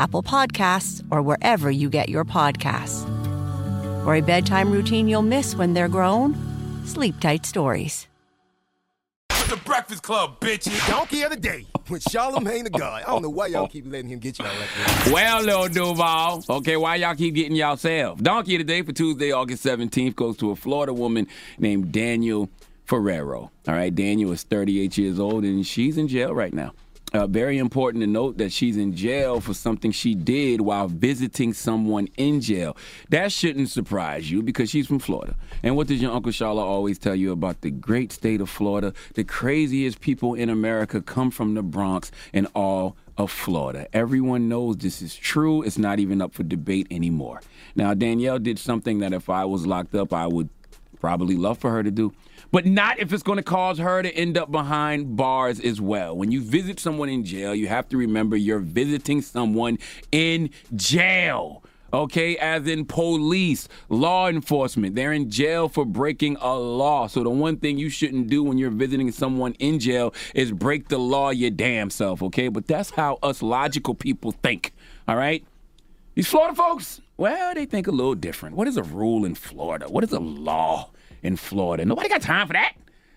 Apple Podcasts, or wherever you get your podcasts. For a bedtime routine you'll miss when they're grown, Sleep Tight Stories. The Breakfast Club, bitches. Donkey of the day with Charlamagne the God. I don't know why y'all keep letting him get y'all like that. Well, Lil Duval, okay, why y'all keep getting yourself? Donkey of the day for Tuesday, August 17th goes to a Florida woman named Danielle Ferrero. All right, Danielle is 38 years old and she's in jail right now. Uh, very important to note that she's in jail for something she did while visiting someone in jail. That shouldn't surprise you because she's from Florida. And what does your Uncle Charla always tell you about the great state of Florida? The craziest people in America come from the Bronx and all of Florida. Everyone knows this is true. It's not even up for debate anymore. Now, Danielle did something that if I was locked up, I would probably love for her to do but not if it's going to cause her to end up behind bars as well. When you visit someone in jail, you have to remember you're visiting someone in jail. Okay, as in police, law enforcement. They're in jail for breaking a law. So, the one thing you shouldn't do when you're visiting someone in jail is break the law your damn self, okay? But that's how us logical people think, all right? These Florida folks, well, they think a little different. What is a rule in Florida? What is a law? in Florida. Nobody got time for that.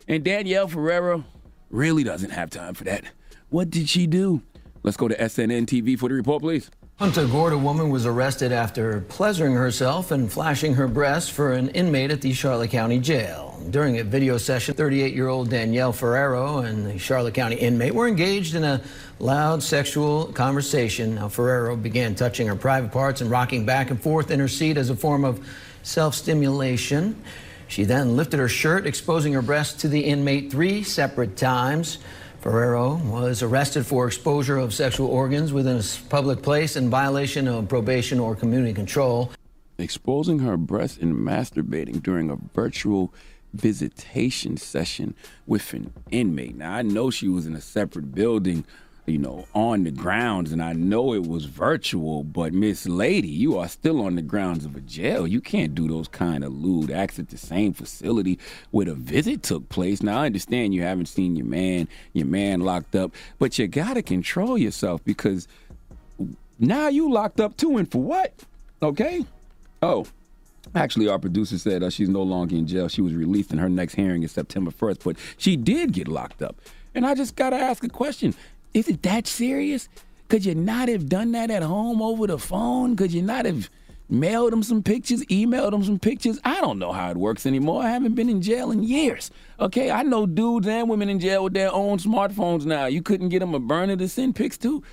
And Danielle Ferrero really doesn't have time for that. What did she do? Let's go to SNN TV for the report, please. Punta Gorda woman was arrested after pleasuring herself and flashing her breasts for an inmate at the Charlotte County Jail. During a video session, 38-year-old Danielle Ferrero and the Charlotte County inmate were engaged in a loud sexual conversation. Now, Ferrero began touching her private parts and rocking back and forth in her seat as a form of self-stimulation. She then lifted her shirt, exposing her breasts to the inmate three separate times. Ferrero was arrested for exposure of sexual organs within a public place in violation of probation or community control. Exposing her breasts and masturbating during a virtual visitation session with an inmate. Now, I know she was in a separate building you know, on the grounds, and I know it was virtual, but Miss Lady, you are still on the grounds of a jail. You can't do those kind of lewd acts at the same facility where the visit took place. Now I understand you haven't seen your man, your man locked up, but you gotta control yourself because now you locked up too, and for what? Okay. Oh, Actually, our producer said uh, she's no longer in jail. She was released, and her next hearing is September 1st. But she did get locked up. And I just got to ask a question is it that serious? Could you not have done that at home over the phone? Could you not have mailed them some pictures, emailed them some pictures? I don't know how it works anymore. I haven't been in jail in years. Okay, I know dudes and women in jail with their own smartphones now. You couldn't get them a burner to send pics to.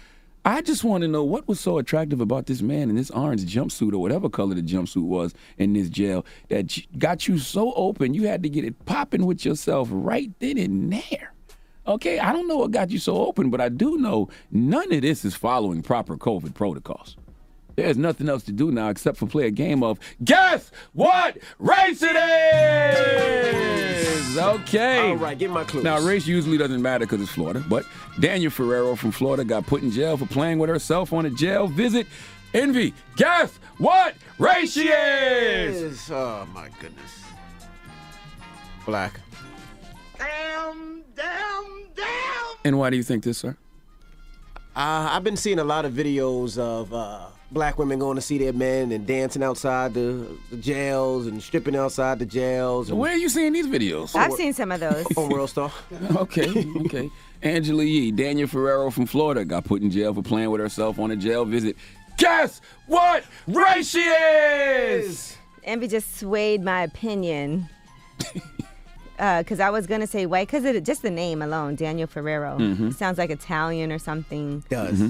I just want to know what was so attractive about this man in this orange jumpsuit or whatever color the jumpsuit was in this jail that got you so open you had to get it popping with yourself right then and there. Okay, I don't know what got you so open, but I do know none of this is following proper COVID protocols. There's nothing else to do now except for play a game of guess what race it is. Okay. All right, give my clues. Now, race usually doesn't matter because it's Florida, but Danielle Ferrero from Florida got put in jail for playing with herself on a jail visit. Envy, guess what race she is? Is- Oh my goodness. Black. And why do you think this, sir? Uh, I've been seeing a lot of videos of uh, black women going to see their men and dancing outside the, the jails and stripping outside the jails. And Where are you seeing these videos? I've seen some of those. on World Star. Okay, okay. Angela Yee, Danielle Ferrero from Florida, got put in jail for playing with herself on a jail visit. Guess what race she is? Envy just swayed my opinion. Because I was gonna say white, because it just the name alone, Danielle Ferrero, Mm-hmm. sounds like Italian or something. Does.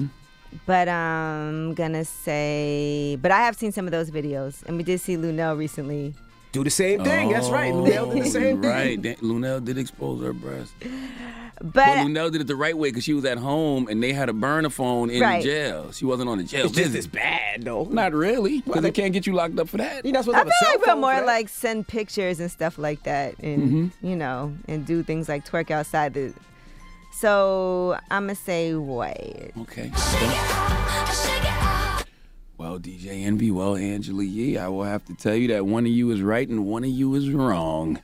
But I'm gonna say, but I have seen some of those videos, and we did see Lunel recently. Do the same thing. That's right. Lunel did the same thing. Oh, Right, Dan- Lunel did expose her breast. But But Lunel did it the right way because she was at home and they had to burn a burner phone in Right. the jail. She wasn't on the jail It's just visit. as bad, though. Not really, because they can't get you locked up for that. You're not supposed I to have a feel cell like we're more like send pictures and stuff like that, and Mm-hmm. you know, and do things like twerk outside the. So I'm gonna say white. Okay. Well, DJ Envy, well, Angela Yee, I will have to tell you that one of you is right and one of you is wrong.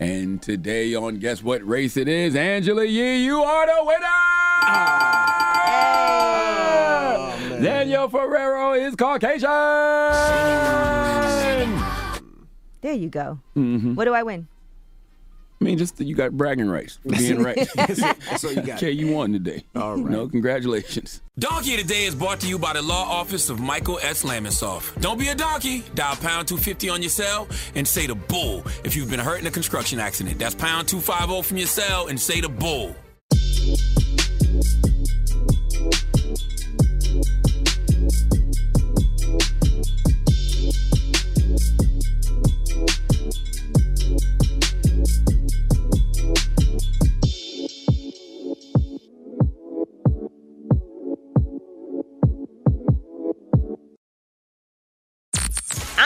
And today on Guess What Race It Is, Angela Yee, you are the winner! Danielle Ferrero is Caucasian! There you go. Mm-hmm. What do I win? I mean, just that you got bragging rights for being right. That's all you got. okay, you won today. All right. No, congratulations. Donkey of the Day is brought to you by the law office of Michael S. Lamonsoff. Don't be a donkey. Dial pound 250 on your cell and say the bull if you've been hurt in a construction accident. That's pound 250 from your cell and say the bull.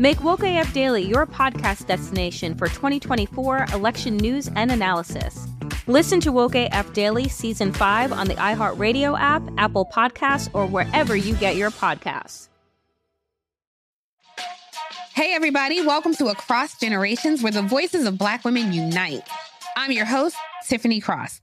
Make Woke AF Daily your podcast destination for 2024 election news and analysis. Listen to Woke AF Daily Season 5 on the iHeartRadio app, Apple Podcasts, or wherever you get your podcasts. Hey, everybody, welcome to Across Generations, where the voices of Black women unite. I'm your host, Tiffany Cross.